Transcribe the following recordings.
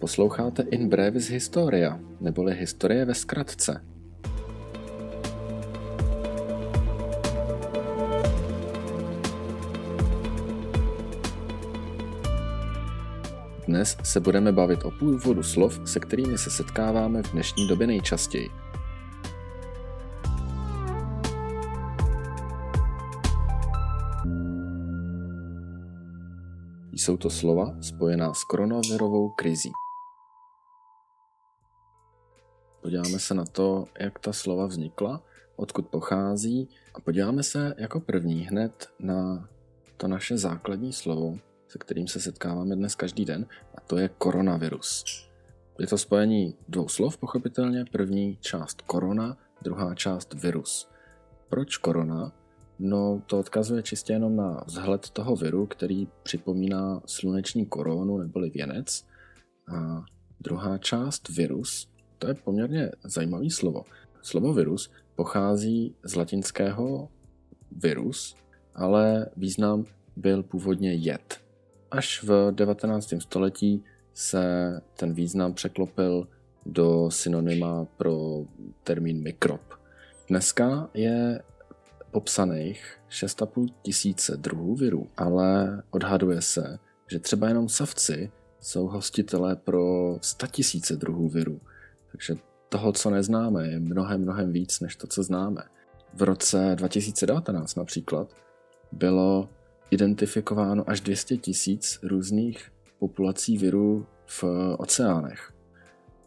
Posloucháte In Brevis Historia, neboli historie ve zkratce. Dnes se budeme bavit o původu slov, se kterými se setkáváme v dnešní době nejčastěji. Jsou to slova spojená s koronavirovou krizí. Podíváme se na to, jak ta slova vznikla, odkud pochází a podíváme se jako první hned na to naše základní slovo, se kterým se setkáváme dnes každý den, a to je koronavirus. Je to spojení dvou slov, pochopitelně. První část korona, druhá část virus. Proč korona? No, to odkazuje čistě jenom na vzhled toho viru, který připomíná sluneční koronu neboli věnec. A druhá část virus, to je poměrně zajímavý slovo. Slovo virus pochází z latinského virus, ale význam byl původně jed. Až v 19. století se ten význam překlopil do synonyma pro termín mikrob. Dneska je popsaných 6,5 tisíce druhů virů, ale odhaduje se, že třeba jenom savci jsou hostitelé pro 100 tisíce druhů virů. Takže toho, co neznáme, je mnohem, mnohem víc, než to, co známe. V roce 2019 například bylo identifikováno až 200 tisíc různých populací virů v oceánech.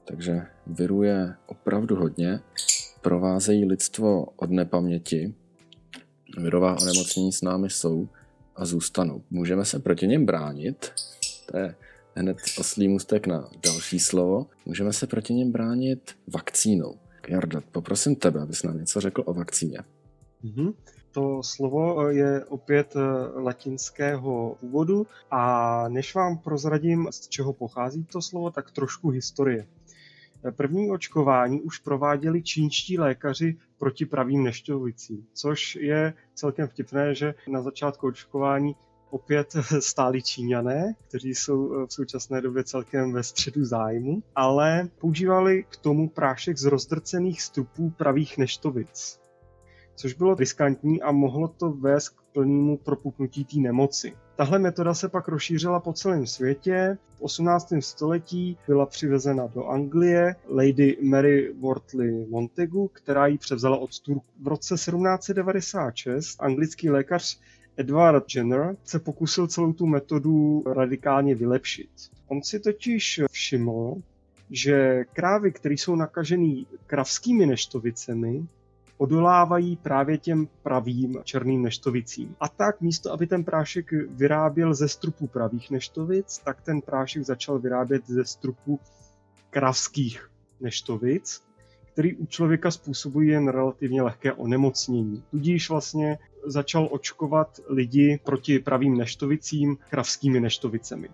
Takže virů je opravdu hodně, provázejí lidstvo od nepaměti Virová onemocnění s námi jsou a zůstanou. Můžeme se proti něm bránit, to je hned oslý můstek na další slovo, můžeme se proti něm bránit vakcínou. Jarda, poprosím tebe, abys nám něco řekl o vakcíně. Mm-hmm. To slovo je opět eh, latinského původu a než vám prozradím, z čeho pochází to slovo, tak trošku historie. První očkování už prováděli čínští lékaři proti pravým nešťovicím, což je celkem vtipné, že na začátku očkování opět stáli Číňané, kteří jsou v současné době celkem ve středu zájmu, ale používali k tomu prášek z rozdrcených strupů pravých neštovic, což bylo riskantní a mohlo to vést k plnému propuknutí té nemoci. Tahle metoda se pak rozšířila po celém světě. V 18. století byla přivezena do Anglie Lady Mary Wortley Montegu, která ji převzala od Turku. V roce 1796 anglický lékař Edward Jenner se pokusil celou tu metodu radikálně vylepšit. On si totiž všiml, že krávy, které jsou nakažený kravskými neštovicemi, odolávají právě těm pravým černým neštovicím. A tak místo, aby ten prášek vyráběl ze strupu pravých neštovic, tak ten prášek začal vyrábět ze strupu kravských neštovic, který u člověka způsobují jen relativně lehké onemocnění. Tudíž vlastně začal očkovat lidi proti pravým neštovicím kravskými neštovicemi.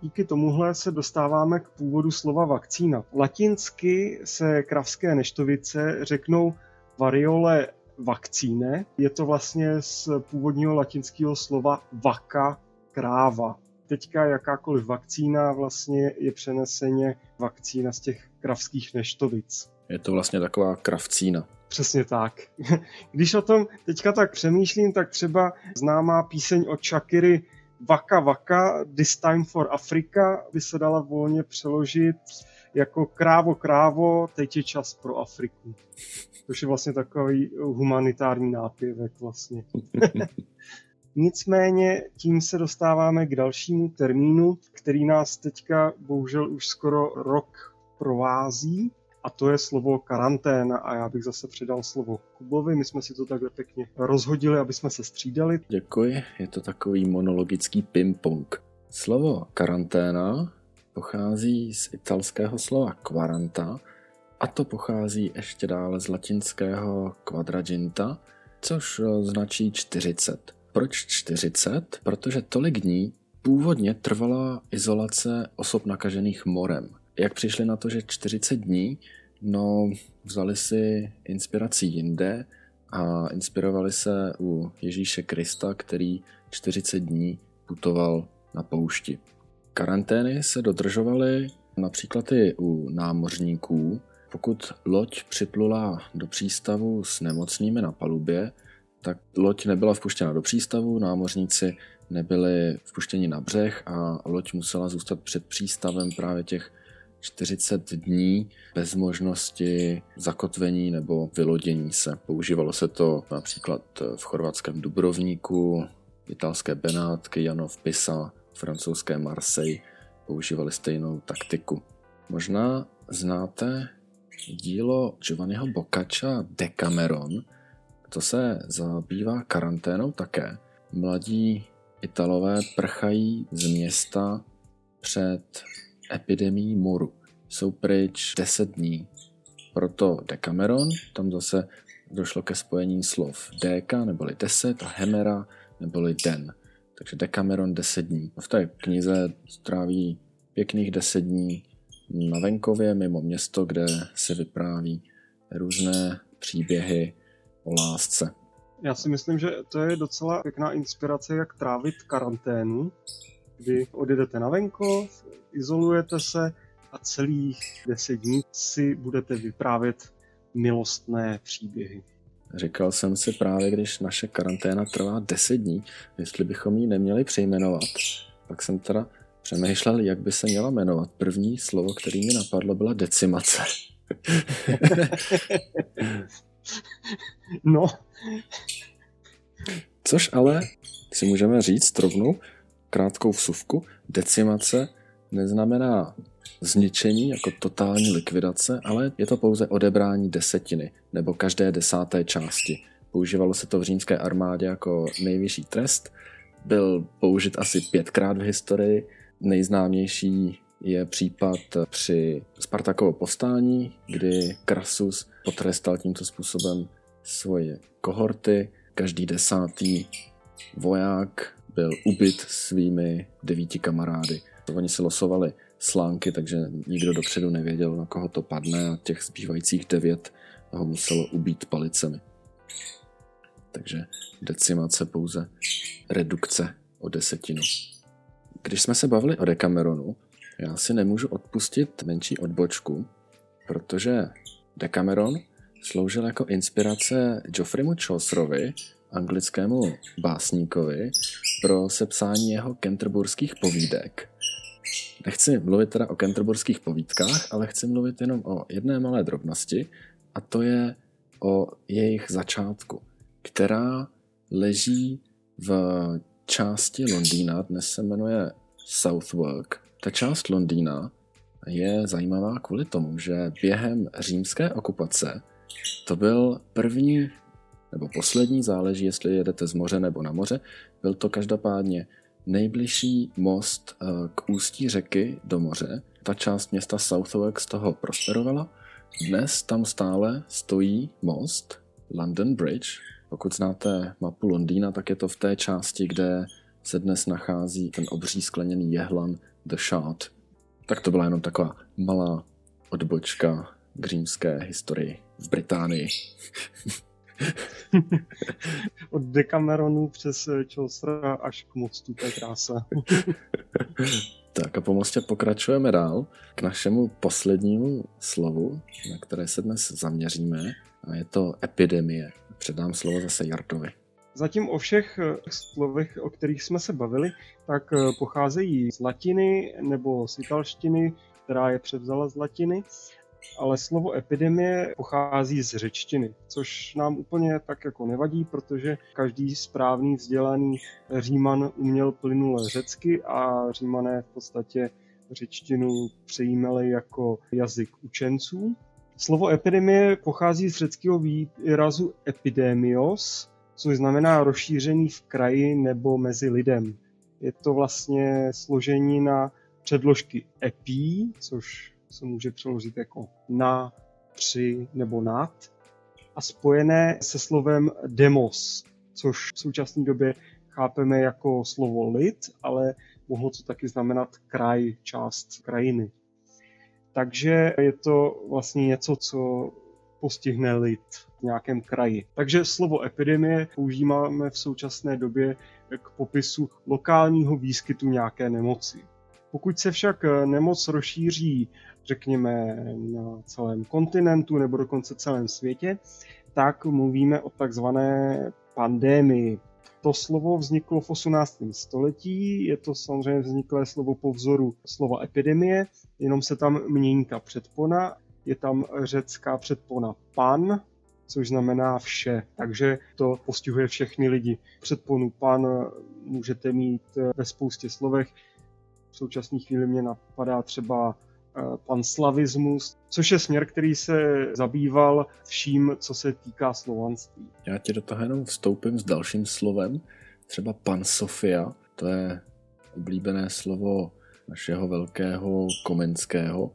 Díky tomuhle se dostáváme k původu slova vakcína. Latinsky se kravské neštovice řeknou variole vakcíne. Je to vlastně z původního latinského slova vaka, kráva. Teďka jakákoliv vakcína vlastně je přeneseně vakcína z těch kravských neštovic. Je to vlastně taková kravcína. Přesně tak. Když o tom teďka tak přemýšlím, tak třeba známá píseň od Shakiry Vaka Vaka, This Time for Africa by se dala volně přeložit jako krávo krávo, teď je čas pro Afriku. Což je vlastně takový humanitární nápěvek vlastně. Nicméně tím se dostáváme k dalšímu termínu, který nás teďka bohužel už skoro rok provází a to je slovo karanténa a já bych zase předal slovo Kubovi. My jsme si to takhle pěkně rozhodili, aby jsme se střídali. Děkuji, je to takový monologický ping-pong. Slovo karanténa pochází z italského slova quaranta a to pochází ještě dále z latinského quadraginta, což eh, značí 40. Proč 40? Protože tolik dní původně trvala izolace osob nakažených morem. Jak přišli na to, že 40 dní, no vzali si inspiraci jinde a inspirovali se u Ježíše Krista, který 40 dní putoval na poušti. Karantény se dodržovaly Například i u námořníků, pokud loď připlula do přístavu s nemocnými na palubě, tak loď nebyla vpuštěna do přístavu, námořníci nebyli vpuštěni na břeh a loď musela zůstat před přístavem právě těch 40 dní bez možnosti zakotvení nebo vylodění se. Používalo se to například v chorvatském Dubrovníku, italské Benátky, Janov Pisa, francouzské Marseille používali stejnou taktiku. Možná znáte dílo Giovanniho Boccaccia Decameron, to se zabývá karanténou také. Mladí Italové prchají z města před epidemí moru. Jsou pryč 10 dní. Proto Decameron, tam zase došlo ke spojení slov déka neboli 10 a hemera neboli den. Takže Decameron 10 dní. V té knize stráví pěkných 10 dní na venkově mimo město, kde se vypráví různé příběhy o lásce. Já si myslím, že to je docela pěkná inspirace, jak trávit karanténu, kdy odjedete na venkov, izolujete se a celých deset dní si budete vyprávět milostné příběhy. Říkal jsem si právě, když naše karanténa trvá 10 dní, jestli bychom ji neměli přejmenovat. Pak jsem teda přemýšlel, jak by se měla jmenovat. První slovo, který mi napadlo, byla decimace. no. Což ale si můžeme říct rovnou, krátkou vsuvku, decimace neznamená zničení jako totální likvidace, ale je to pouze odebrání desetiny nebo každé desáté části. Používalo se to v římské armádě jako nejvyšší trest, byl použit asi pětkrát v historii. Nejznámější je případ při Spartakovo povstání, kdy Krasus potrestal tímto způsobem svoje kohorty. Každý desátý voják byl ubyt svými devíti kamarády. Oni se losovali slánky, takže nikdo dopředu nevěděl, na koho to padne a těch zbývajících devět ho muselo ubít palicemi. Takže decimace pouze redukce o desetinu. Když jsme se bavili o Decameronu, já si nemůžu odpustit menší odbočku, protože Decameron sloužil jako inspirace Geoffreymu Chaucerovi, anglickému básníkovi, pro sepsání jeho kenterburských povídek. Nechci mluvit teda o kenterburských povídkách, ale chci mluvit jenom o jedné malé drobnosti, a to je o jejich začátku, která leží v části Londýna, dnes se jmenuje Southwark. Ta část Londýna je zajímavá kvůli tomu, že během římské okupace to byl první nebo poslední, záleží, jestli jedete z moře nebo na moře, byl to každopádně nejbližší most eh, k ústí řeky do moře. Ta část města Southwark z toho prosperovala. Dnes tam stále stojí most, London Bridge. Pokud znáte mapu Londýna, tak je to v té části, kde se dnes nachází ten obří skleněný jehlan The Shard. Tak to byla jenom taková malá odbočka k římské historii v Británii. Od Decameronu přes Chaucera až k mostu, to je krása. tak a po mostě pokračujeme dál k našemu poslednímu slovu, na které se dnes zaměříme, a je to epidemie. Předám slovo zase Jardovi. Zatím o všech slovech, o kterých jsme se bavili, tak pocházejí z latiny nebo z italštiny, která je převzala z latiny ale slovo epidemie pochází z řečtiny, což nám úplně tak jako nevadí, protože každý správný vzdělaný říman uměl plynule řecky a římané v podstatě řečtinu přejímali jako jazyk učenců. Slovo epidemie pochází z řeckého výrazu epidemios, což znamená rozšířený v kraji nebo mezi lidem. Je to vlastně složení na předložky epi, což se může přeložit jako na, při nebo nad a spojené se slovem demos, což v současné době chápeme jako slovo lid, ale mohlo to taky znamenat kraj, část krajiny. Takže je to vlastně něco, co postihne lid v nějakém kraji. Takže slovo epidemie používáme v současné době k popisu lokálního výskytu nějaké nemoci. Pokud se však nemoc rozšíří, řekněme, na celém kontinentu nebo dokonce celém světě, tak mluvíme o takzvané pandémii. To slovo vzniklo v 18. století, je to samozřejmě vzniklé slovo po vzoru slova epidemie, jenom se tam mění ta předpona, je tam řecká předpona pan, což znamená vše, takže to postihuje všechny lidi. Předponu pan můžete mít ve spoustě slovech, v současné chvíli mě napadá třeba eh, panslavismus, což je směr, který se zabýval vším, co se týká slovanství. Já ti do toho jenom vstoupím s dalším slovem, třeba pan Sofia, to je oblíbené slovo našeho velkého Komenského,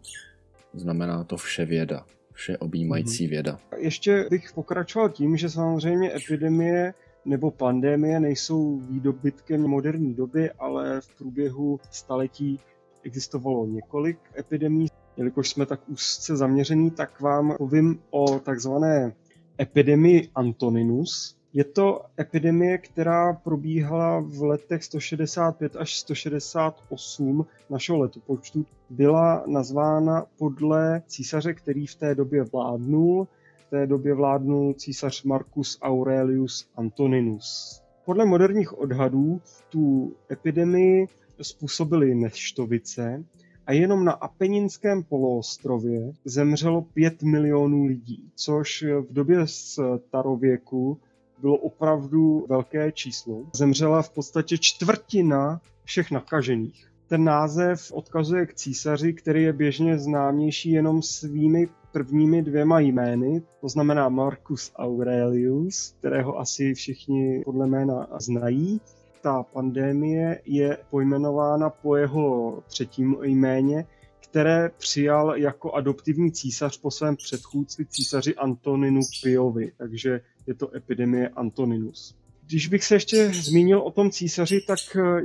znamená to vše věda, vše objímající mhm. věda. Ještě bych pokračoval tím, že samozřejmě epidemie nebo pandémie nejsou výdobytkem moderní doby, ale v průběhu staletí existovalo několik epidemí. Jelikož jsme tak úzce zaměření, tak vám povím o takzvané epidemii Antoninus. Je to epidemie, která probíhala v letech 165 až 168 našeho letopočtu. Byla nazvána podle císaře, který v té době vládnul, té době vládnul císař Marcus Aurelius Antoninus. Podle moderních odhadů tu epidemii způsobily neštovice a jenom na Apeninském poloostrově zemřelo 5 milionů lidí, což v době starověku bylo opravdu velké číslo. Zemřela v podstatě čtvrtina všech nakažených. Ten název odkazuje k císaři, který je běžně známější jenom svými prvními dvěma jmény, to znamená Marcus Aurelius, kterého asi všichni podle jména znají. Ta pandémie je pojmenována po jeho třetím jméně, které přijal jako adoptivní císař po svém předchůdci císaři Antoninu Piovi, takže je to epidemie Antoninus. Když bych se ještě zmínil o tom císaři, tak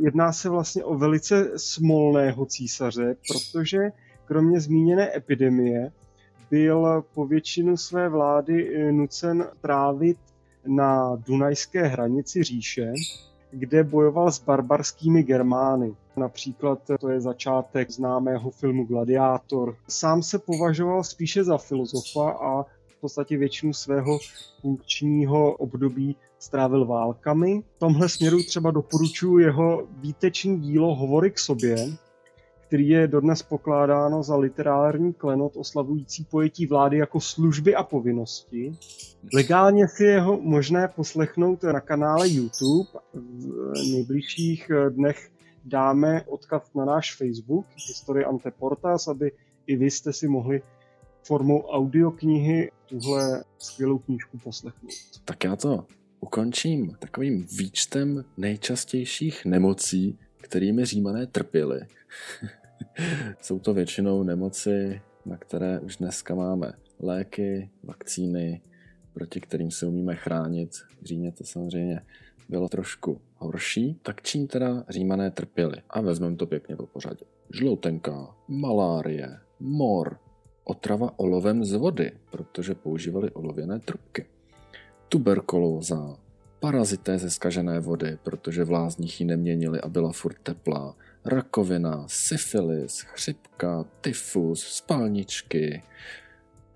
jedná se vlastně o velice smolného císaře, protože kromě zmíněné epidemie byl po většinu své vlády eh, nucen trávit na dunajské hranici říše, kde bojoval s barbarskými Germány. Například to je začátek známého filmu Gladiátor. Sám se považoval spíše za filozofa a v podstatě většinu svého funkčního období strávil válkami. V tomhle směru třeba doporučuji jeho výtečný dílo Hovory k sobě, který je dodnes pokládáno za literární klenot oslavující pojetí vlády jako služby a povinnosti. Legálně si je ho možné poslechnout na kanále YouTube. V nejbližších dnech dáme odkaz na náš Facebook, Historie Anteportas, aby i vy jste si mohli formou audioknihy tuhle skvělou knížku poslechnout. Tak já to ukončím takovým výčtem nejčastějších nemocí, kterými římané trpěli. Jsou to většinou nemoci, na které už dneska máme léky, vakcíny, proti kterým se umíme chránit. V Římě to samozřejmě bylo trošku horší. Tak čím teda římané trpěli? A vezmeme to pěkně po pořadě. Žloutenka, malárie, mor, otrava olovem z vody, protože používali olověné trubky. Tuberkulóza, parazité ze skažené vody, protože v lázních ji neměnili a byla furt teplá, rakovina, syfilis, chřipka, tyfus, spalničky,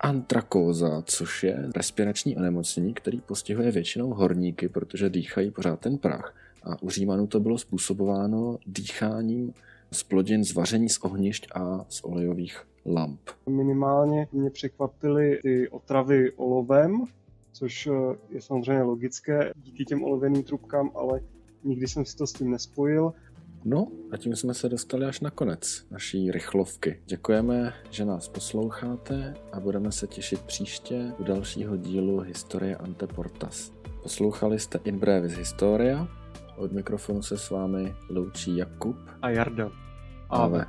antrakóza, což je respirační onemocnění, který postihuje většinou horníky, protože dýchají pořád ten prach. A u Římanů to bylo způsobováno dýcháním z plodin z vaření z ohnišť a z olejových lamp. Minimálně mě překvapily ty otravy olovem, což eh, je samozřejmě logické díky těm olověným trubkám, ale nikdy jsem si to s tím nespojil. No a tím jsme se dostali až na konec naší rychlovky. Děkujeme, že nás posloucháte a budeme se těšit příště u dalšího dílu Historie Anteportas. Poslouchali jste In Brevis Historia, od mikrofonu se s vámi loučí Jakub a Jarda. Ave. Ave.